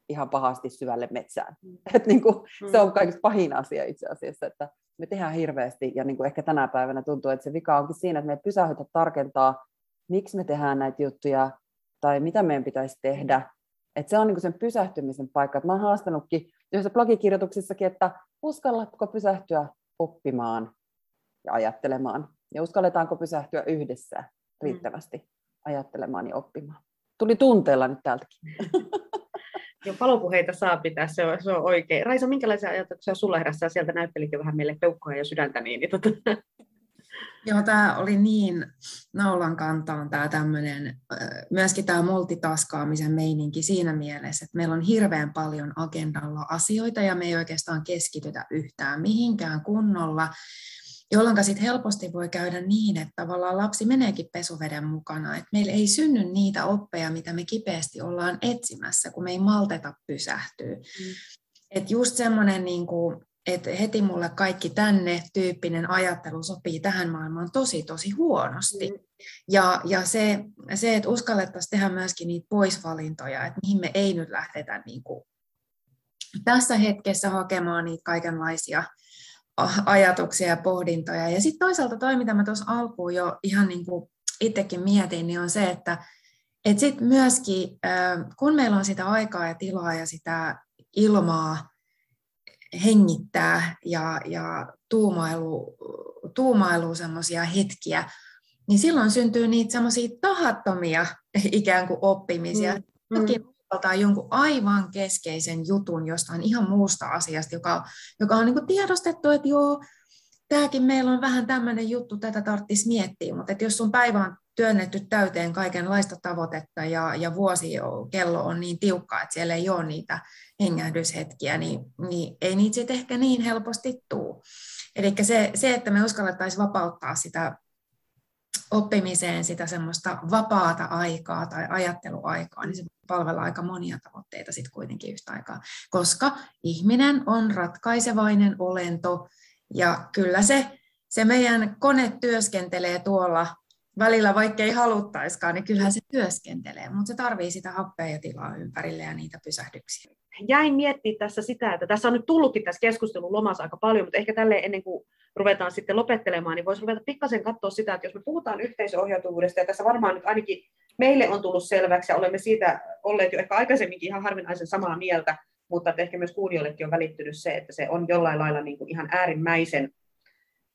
ihan pahasti syvälle metsään. Mm. (laughs) Et niin kuin, se on mm. kaikista pahin asia itse asiassa, että me tehdään hirveästi, ja niin kuin ehkä tänä päivänä tuntuu, että se vika onkin siinä, että me pysähdytä tarkentaa, miksi me tehdään näitä juttuja, tai mitä meidän pitäisi tehdä, et se on niin sen pysähtymisen paikka. Et mä oon haastanutkin yhdessä blogikirjoituksissakin, että uskallatko pysähtyä oppimaan ja ajattelemaan. Ja uskalletaanko pysähtyä yhdessä mm. riittävästi ajattelemaan ja oppimaan. Tuli tunteella nyt täältäkin. (laughs) Joo, palopuheita saa pitää, se on, se on oikein. Raisa, minkälaisia ajatuksia sulla herässä? Sieltä näyttelikin vähän meille peukkoa ja sydäntä. Niin, niin tota... Joo, tämä oli niin naulan kantaan tämä tämmöinen, myöskin tämä multitaskaamisen meininki siinä mielessä, että meillä on hirveän paljon agendalla asioita ja me ei oikeastaan keskitytä yhtään mihinkään kunnolla, jolloin sitten helposti voi käydä niin, että tavallaan lapsi meneekin pesuveden mukana, että meillä ei synny niitä oppeja, mitä me kipeästi ollaan etsimässä, kun me ei malteta pysähtyä. Mm. Että just semmoinen niin kuin, että heti mulle kaikki tänne tyyppinen ajattelu sopii tähän maailmaan tosi, tosi huonosti. Mm. Ja, ja se, se, että uskallettaisiin tehdä myöskin niitä poisvalintoja, että mihin me ei nyt lähdetä niin kuin tässä hetkessä hakemaan niitä kaikenlaisia ajatuksia ja pohdintoja. Ja sitten toisaalta toi, mitä mä tuossa alkuun jo ihan niin kuin itsekin mietin, niin on se, että et sitten myöskin, kun meillä on sitä aikaa ja tilaa ja sitä ilmaa hengittää ja, ja tuumailu, tuumailu semmoisia hetkiä, niin silloin syntyy niitä semmoisia tahattomia (laughs) ikään kuin oppimisia. Mm. Jokin mm. jonkun aivan keskeisen jutun jostain ihan muusta asiasta, joka, joka on niin kuin tiedostettu, että joo, tämäkin meillä on vähän tämmöinen juttu, tätä tarvitsisi miettiä, mutta että jos sun päivä on työnnetty täyteen kaikenlaista tavoitetta ja, ja vuosi kello on niin tiukka, että siellä ei ole niitä hengähdyshetkiä, niin, niin ei niitä sitten ehkä niin helposti tuu. Eli se, se, että me uskallettaisiin vapauttaa sitä oppimiseen sitä semmoista vapaata aikaa tai ajatteluaikaa, niin se palvella aika monia tavoitteita sitten kuitenkin yhtä aikaa, koska ihminen on ratkaisevainen olento ja kyllä se, se meidän kone työskentelee tuolla välillä vaikka ei haluttaiskaan, niin kyllähän se työskentelee, mutta se tarvii sitä happea ja tilaa ympärille ja niitä pysähdyksiä. Jäin miettimään tässä sitä, että tässä on nyt tullutkin tässä keskustelun lomassa aika paljon, mutta ehkä tälle ennen kuin ruvetaan sitten lopettelemaan, niin voisi ruveta pikkasen katsoa sitä, että jos me puhutaan yhteisöohjautuvuudesta, ja tässä varmaan nyt ainakin meille on tullut selväksi, ja olemme siitä olleet jo ehkä aikaisemminkin ihan harvinaisen samaa mieltä, mutta että ehkä myös kuulijoillekin on välittynyt se, että se on jollain lailla niin kuin ihan äärimmäisen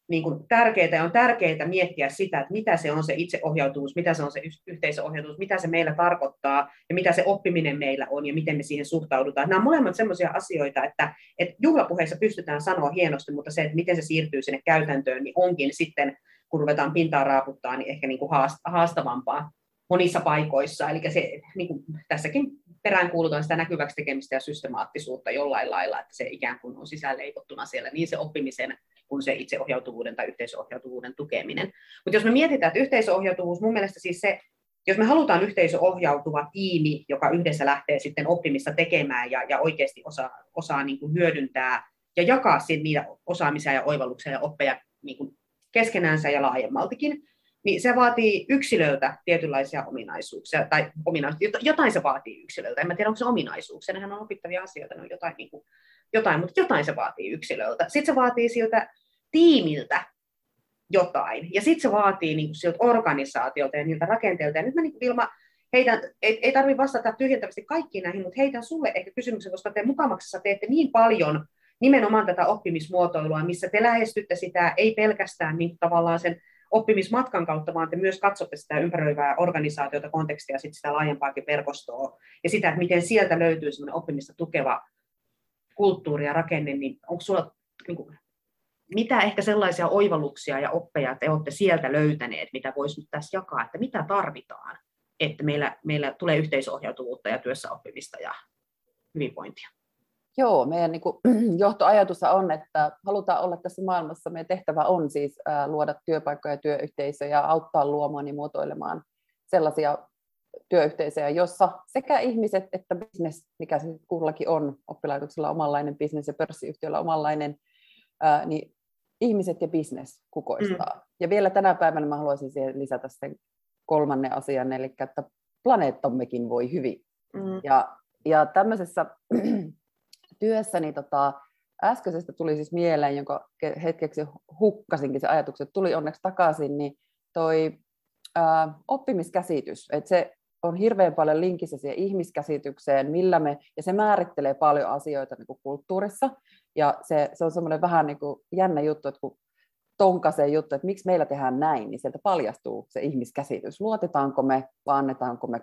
niin kuin tärkeää ja on tärkeää miettiä sitä, että mitä se on se itseohjautuvuus, mitä se on se yhteisöohjautuvuus, mitä se meillä tarkoittaa ja mitä se oppiminen meillä on ja miten me siihen suhtaudutaan. Nämä on molemmat sellaisia asioita, että, että juhlapuheissa pystytään sanoa hienosti, mutta se, että miten se siirtyy sinne käytäntöön, niin onkin sitten, kun ruvetaan pintaa raaputtaa, niin ehkä niin kuin haastavampaa monissa paikoissa. Eli se, niin kuin tässäkin peräänkuulutaan sitä näkyväksi tekemistä ja systemaattisuutta jollain lailla, että se ikään kuin on sisäänleivottuna siellä, niin se oppimisen kuin se itseohjautuvuuden tai yhteisöohjautuvuuden tukeminen. Mutta jos me mietitään, että yhteisöohjautuvuus, mun mielestä siis se, jos me halutaan yhteisöohjautuva tiimi, joka yhdessä lähtee sitten oppimista tekemään ja, ja oikeasti osaa, osaa niin kuin hyödyntää ja jakaa niitä osaamisia ja oivalluksia ja oppeja niin kuin keskenäänsä ja laajemmaltikin, niin se vaatii yksilöltä tietynlaisia ominaisuuksia, tai ominaisuuksia, jotain se vaatii yksilöltä. En mä tiedä, onko se ominaisuuksia, nehän on opittavia asioita, ne on jotain, niin kuin, jotain, mutta jotain se vaatii yksilöltä. Sitten se vaatii siltä tiimiltä jotain, ja sitten se vaatii niin kuin siltä organisaatiolta ja niiltä rakenteilta. Ja nyt mä niin Vilma, heitän, ei, ei tarvitse vastata tyhjentävästi kaikkiin näihin, mutta heitän sulle ehkä kysymyksen, koska te mukamaksessa teette niin paljon nimenomaan tätä oppimismuotoilua, missä te lähestytte sitä ei pelkästään niin tavallaan sen oppimismatkan kautta, vaan te myös katsotte sitä ympäröivää organisaatiota, kontekstia, sitten sitä laajempaakin verkostoa ja sitä, että miten sieltä löytyy semmoinen oppimista tukeva kulttuuri ja rakenne, niin onko sulla niin kuin, mitä ehkä sellaisia oivalluksia ja oppeja te olette sieltä löytäneet, mitä voisi nyt tässä jakaa, että mitä tarvitaan, että meillä, meillä tulee yhteisohjautuvuutta ja työssä oppimista ja hyvinvointia? Joo, meidän niin kuin, (clears throat) johtoajatus on, että halutaan olla tässä maailmassa. Meidän tehtävä on siis luoda työpaikkoja ja työyhteisöjä, auttaa luomaan ja muotoilemaan sellaisia työyhteisöjä, jossa sekä ihmiset että bisnes, mikä se kullakin on, oppilaitoksella omanlainen bisnes ja pörssiyhtiöllä omanlainen, ää, niin ihmiset ja bisnes kukoistaa. Mm. Ja vielä tänä päivänä mä haluaisin siihen lisätä sen kolmannen asian, eli että planeettammekin voi hyvin. Mm. Ja, ja tämmöisessä (clears throat) työssäni tota, äskeisestä tuli siis mieleen, jonka hetkeksi hukkasinkin se ajatukset, tuli onneksi takaisin, niin toi ää, oppimiskäsitys, että se on hirveän paljon linkissä siihen ihmiskäsitykseen, millä me, ja se määrittelee paljon asioita niin kuin kulttuurissa, ja se, se on semmoinen vähän niin kuin jännä juttu, että kun tonkaisee juttu, että miksi meillä tehdään näin, niin sieltä paljastuu se ihmiskäsitys. Luotetaanko me vai annetaanko me,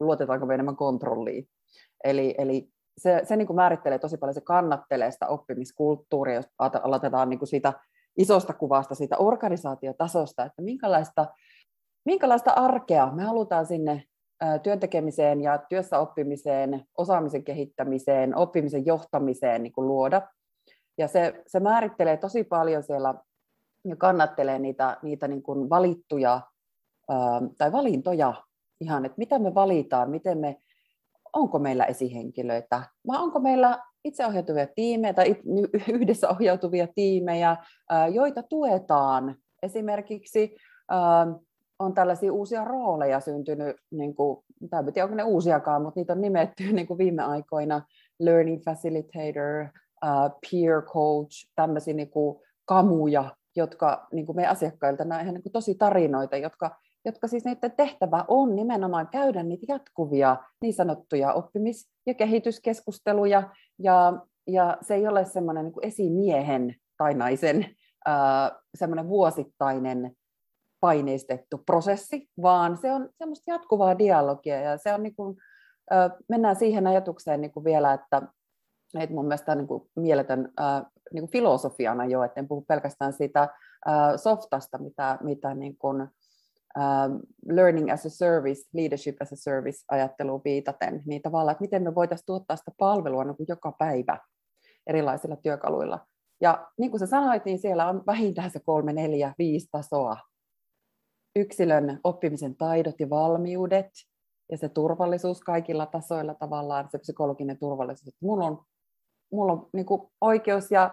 luotetaanko me enemmän kontrolliin. Eli, eli se, se niin kuin määrittelee tosi paljon, se kannattelee sitä oppimiskulttuuria, jos aloitetaan niin kuin siitä isosta kuvasta, siitä organisaatiotasosta, että minkälaista, minkälaista arkea me halutaan sinne työntekemiseen ja työssä oppimiseen, osaamisen kehittämiseen, oppimisen johtamiseen niin kuin luoda. Ja se, se määrittelee tosi paljon siellä ja kannattelee niitä, niitä niin kuin valittuja tai valintoja ihan, että mitä me valitaan, miten me onko meillä esihenkilöitä, vai onko meillä itseohjautuvia tiimejä tai yhdessä ohjautuvia tiimejä, joita tuetaan. Esimerkiksi on tällaisia uusia rooleja syntynyt, niin kuin, tai en tiedä onko ne uusiakaan, mutta niitä on nimetty (laughs) niin kuin viime aikoina, learning facilitator, peer coach, tämmöisiä niin kuin kamuja, jotka niin kuin meidän asiakkailta, nämä ihan niin kuin tosi tarinoita, jotka jotka siis niiden tehtävä on nimenomaan käydä niitä jatkuvia niin sanottuja oppimis- ja kehityskeskusteluja, ja, ja se ei ole semmoinen niin esimiehen tai naisen äh, semmoinen vuosittainen paineistettu prosessi, vaan se on semmoista jatkuvaa dialogia, ja se on niin kuin, mennään siihen ajatukseen niin kuin vielä, että, että mun mielestä niin kuin mieletön niin kuin filosofiana jo, että en puhu pelkästään siitä softasta, mitä, mitä niin kuin, learning as a service, leadership as a service ajatteluun viitaten, niin tavallaan, että miten me voitaisiin tuottaa sitä palvelua niin kuin joka päivä erilaisilla työkaluilla. Ja niin kuin sä sanoit, niin siellä on vähintään se kolme, neljä, viisi tasoa. Yksilön oppimisen taidot ja valmiudet ja se turvallisuus kaikilla tasoilla tavallaan, se psykologinen turvallisuus. Mulla on, mulla on niin oikeus ja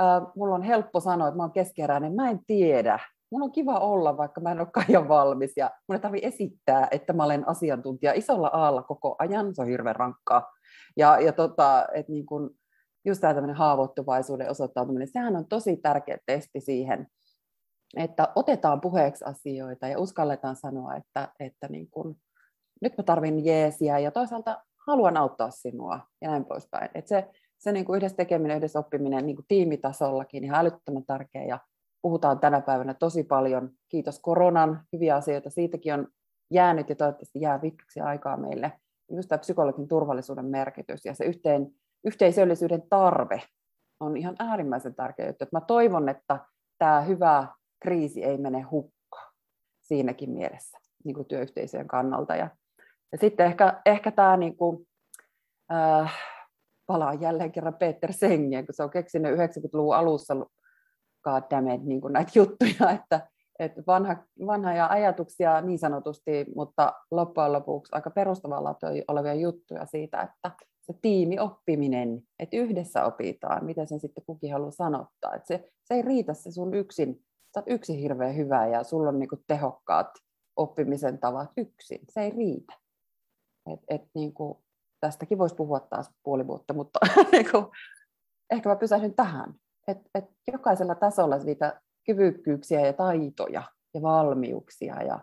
äh, mulla on helppo sanoa, että mä oon keskeräinen, mä en tiedä, mun on kiva olla, vaikka mä en ole kaijan valmis ja mun ei tarvitse esittää, että mä olen asiantuntija isolla aalla koko ajan, se on hirveän rankkaa. Ja, ja tota, että niin kun, just tämä haavoittuvaisuuden osoittautuminen, sehän on tosi tärkeä testi siihen, että otetaan puheeksi asioita ja uskalletaan sanoa, että, että niin kun, nyt mä tarvin jeesiä ja toisaalta haluan auttaa sinua ja näin poispäin. Et se se niin kuin yhdessä tekeminen, yhdessä oppiminen niin kuin tiimitasollakin ihan älyttömän tärkeä ja puhutaan tänä päivänä tosi paljon. Kiitos koronan, hyviä asioita. Siitäkin on jäänyt ja toivottavasti jää pitkäksi aikaa meille. Just tämä psykologin turvallisuuden merkitys ja se yhteen, yhteisöllisyyden tarve on ihan äärimmäisen tärkeä juttu. Mä toivon, että tämä hyvä kriisi ei mene hukkaan siinäkin mielessä niin kuin työyhteisöjen kannalta. Ja, ja sitten ehkä, ehkä tämä niin kuin, äh, palaa jälleen kerran Peter Sengien, kun se on keksinyt 90-luvun alussa goddammit, niin kuin näitä juttuja, että, että vanha, vanhoja ajatuksia niin sanotusti, mutta loppujen lopuksi aika perustavalla olevia juttuja siitä, että se tiimioppiminen, että yhdessä opitaan, miten sen sitten kukin haluaa sanottaa. Että se, se ei riitä se sun yksin, sä oot yksin hirveän hyvä ja sulla on niinku tehokkaat oppimisen tavat yksin. Se ei riitä. Et, et niinku, tästäkin voisi puhua taas puoli vuotta, mutta (laughs) niinku, ehkä mä pysähdyn tähän että et jokaisella tasolla niitä kyvykkyyksiä ja taitoja ja valmiuksia ja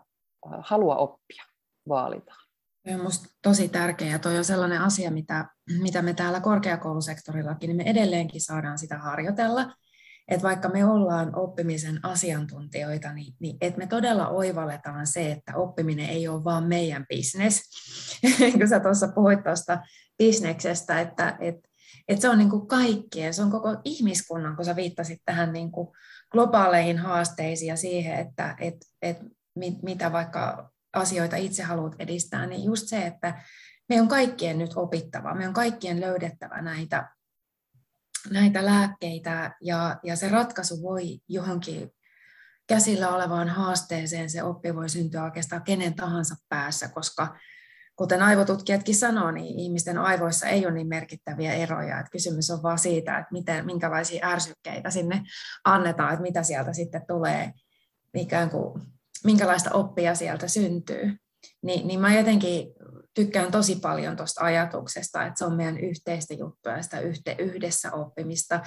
halua oppia vaalitaan. Se on minusta tosi tärkeä ja toi on sellainen asia, mitä, mitä me täällä korkeakoulusektorillakin, niin me edelleenkin saadaan sitä harjoitella. Että vaikka me ollaan oppimisen asiantuntijoita, niin, niin että me todella oivalletaan se, että oppiminen ei ole vaan meidän bisnes. (laughs) kun sä tuossa puhuit tuosta bisneksestä, että, että että se on niin kuin kaikkien, se on koko ihmiskunnan, kun sä viittasit tähän niin kuin globaaleihin haasteisiin ja siihen, että et, et, mit, mitä vaikka asioita itse haluat edistää, niin just se, että me on kaikkien nyt opittava, me on kaikkien löydettävä näitä, näitä lääkkeitä ja, ja se ratkaisu voi johonkin käsillä olevaan haasteeseen, se oppi voi syntyä oikeastaan kenen tahansa päässä, koska kuten aivotutkijatkin sanoo, niin ihmisten aivoissa ei ole niin merkittäviä eroja. Että kysymys on vain siitä, että miten, minkälaisia ärsykkeitä sinne annetaan, että mitä sieltä sitten tulee, ikään kuin, minkälaista oppia sieltä syntyy. Ni, niin mä jotenkin tykkään tosi paljon tuosta ajatuksesta, että se on meidän yhteistä juttua ja sitä yhte, yhdessä oppimista.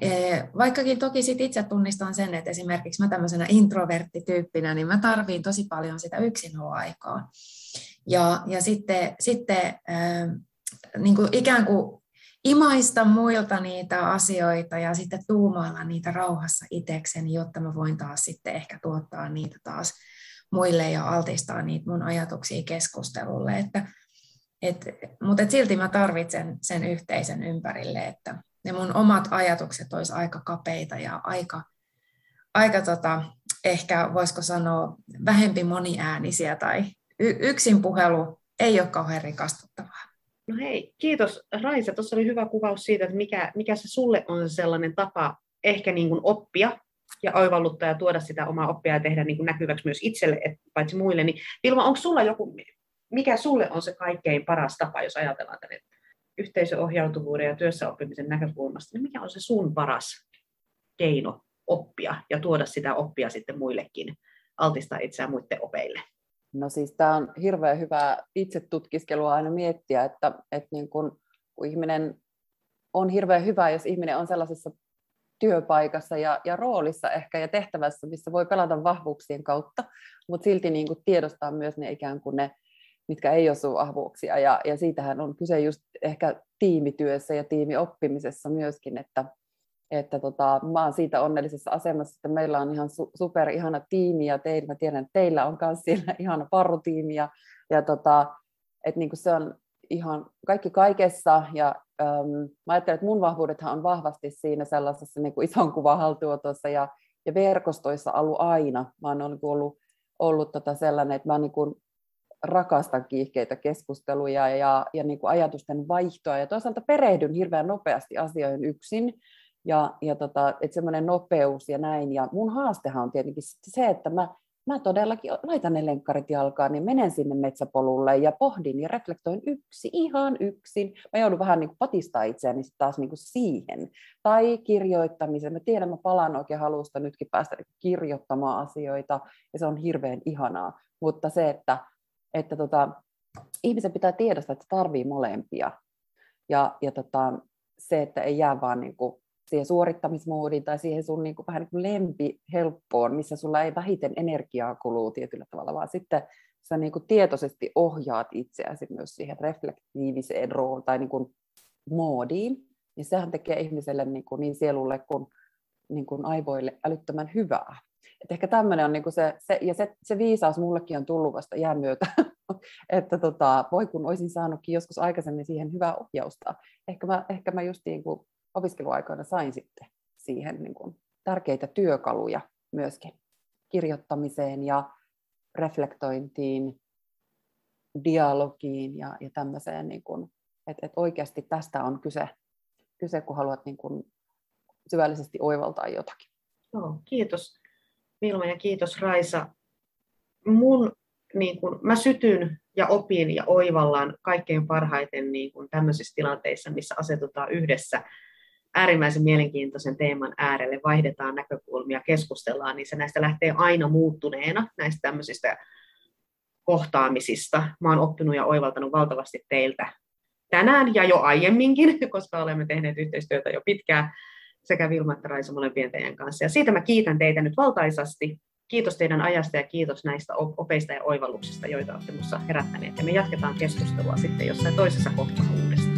E, vaikkakin toki sit itse tunnistan sen, että esimerkiksi mä tämmöisenä introverttityyppinä, niin mä tarviin tosi paljon sitä yksinoloaikaa. Ja, ja sitten, sitten äh, niin kuin ikään kuin imaista muilta niitä asioita ja sitten tuumailla niitä rauhassa itsekseni, jotta mä voin taas sitten ehkä tuottaa niitä taas muille ja altistaa niitä mun ajatuksia keskustelulle. Että, et, mutta et silti mä tarvitsen sen yhteisen ympärille, että ne mun omat ajatukset olisi aika kapeita ja aika, aika tota, ehkä voisiko sanoa vähempi moniäänisiä tai y- yksin puhelu ei ole kauhean rikastuttavaa. No hei, kiitos Raisa. Tuossa oli hyvä kuvaus siitä, että mikä, mikä se sulle on se sellainen tapa ehkä niin kuin oppia ja oivalluttaa ja tuoda sitä omaa oppia ja tehdä niin kuin näkyväksi myös itselle, et paitsi muille. Niin Vilma, onko sulla joku, mikä sulle on se kaikkein paras tapa, jos ajatellaan tänne yhteisöohjautuvuuden ja työssäoppimisen näkökulmasta, niin mikä on se sun paras keino oppia ja tuoda sitä oppia sitten muillekin, altistaa itseään muiden opeille? No siis tämä on hirveän hyvää itsetutkiskelua aina miettiä, että, että niin kun, kun ihminen on hirveän hyvä, jos ihminen on sellaisessa työpaikassa ja, ja roolissa ehkä ja tehtävässä, missä voi pelata vahvuuksien kautta, mutta silti niin kuin tiedostaa myös ne ikään kuin ne, mitkä ei osu vahvuuksia. Ja, ja siitähän on kyse just ehkä tiimityössä ja tiimioppimisessa myöskin, että, että tota, mä oon siitä onnellisessa asemassa, että meillä on ihan su- super ihana tiimi ja teillä, mä tiedän, että teillä on myös siellä ihana parrutiimi ja, ja tota, että niin se on ihan kaikki kaikessa ja äm, mä ajattelen, että mun vahvuudethan on vahvasti siinä sellaisessa niin kuin ison kuvan haltuotossa ja, ja verkostoissa ollut aina. Mä oon ollut, ollut, ollut tota sellainen, että mä niin kuin rakastan kiihkeitä keskusteluja ja, ja niin kuin ajatusten vaihtoa ja toisaalta perehdyn hirveän nopeasti asioihin yksin ja, ja tota, että semmoinen nopeus ja näin. Ja mun haastehan on tietenkin se, että mä mä todellakin laitan ne lenkkarit jalkaan niin menen sinne metsäpolulle ja pohdin ja reflektoin yksi, ihan yksin. Mä joudun vähän niin patistaa itseäni sit taas niin kuin siihen. Tai kirjoittamisen. Mä tiedän, mä palaan oikein halusta nytkin päästä niin kirjoittamaan asioita ja se on hirveän ihanaa. Mutta se, että, että tota, ihmisen pitää tiedostaa, että tarvii molempia. Ja, ja tota, se, että ei jää vaan niin kuin siihen suorittamismoodiin tai siihen sun niin kuin, vähän niin kuin lempi helppoon, missä sulla ei vähiten energiaa kuluu tietyllä tavalla, vaan sitten sä niin kuin tietoisesti ohjaat itseäsi myös siihen reflektiiviseen rooliin tai niin kuin moodiin, niin sehän tekee ihmiselle niin, kuin niin sielulle kuin, niin kuin aivoille älyttömän hyvää. Et ehkä tämmöinen on niin kuin se, se, ja se, se viisaus mullekin on tullut vasta jään myötä, (laughs) että tota, voi kun olisin saanutkin joskus aikaisemmin siihen hyvää ohjausta. Ehkä mä, ehkä mä just niin kuin opiskeluaikoina sain sitten siihen niin kuin tärkeitä työkaluja myöskin kirjoittamiseen ja reflektointiin, dialogiin ja, ja tämmöiseen, niin kuin, että, että oikeasti tästä on kyse, kyse kun haluat niin kuin syvällisesti oivaltaa jotakin. Joo, kiitos Vilma ja kiitos Raisa. Mun, niin kun, mä sytyn ja opin ja oivallaan kaikkein parhaiten niin kun, tämmöisissä tilanteissa, missä asetutaan yhdessä äärimmäisen mielenkiintoisen teeman äärelle, vaihdetaan näkökulmia, keskustellaan, niin se näistä lähtee aina muuttuneena, näistä tämmöisistä kohtaamisista. Mä oon oppinut ja oivaltanut valtavasti teiltä tänään ja jo aiemminkin, (laughs) koska olemme tehneet yhteistyötä jo pitkään sekä Vilma että Raisa molempien teidän kanssa. Ja siitä mä kiitän teitä nyt valtaisasti. Kiitos teidän ajasta ja kiitos näistä opeista ja oivalluksista, joita olette minussa herättäneet. Ja me jatketaan keskustelua sitten jossain toisessa kohtaa uudestaan.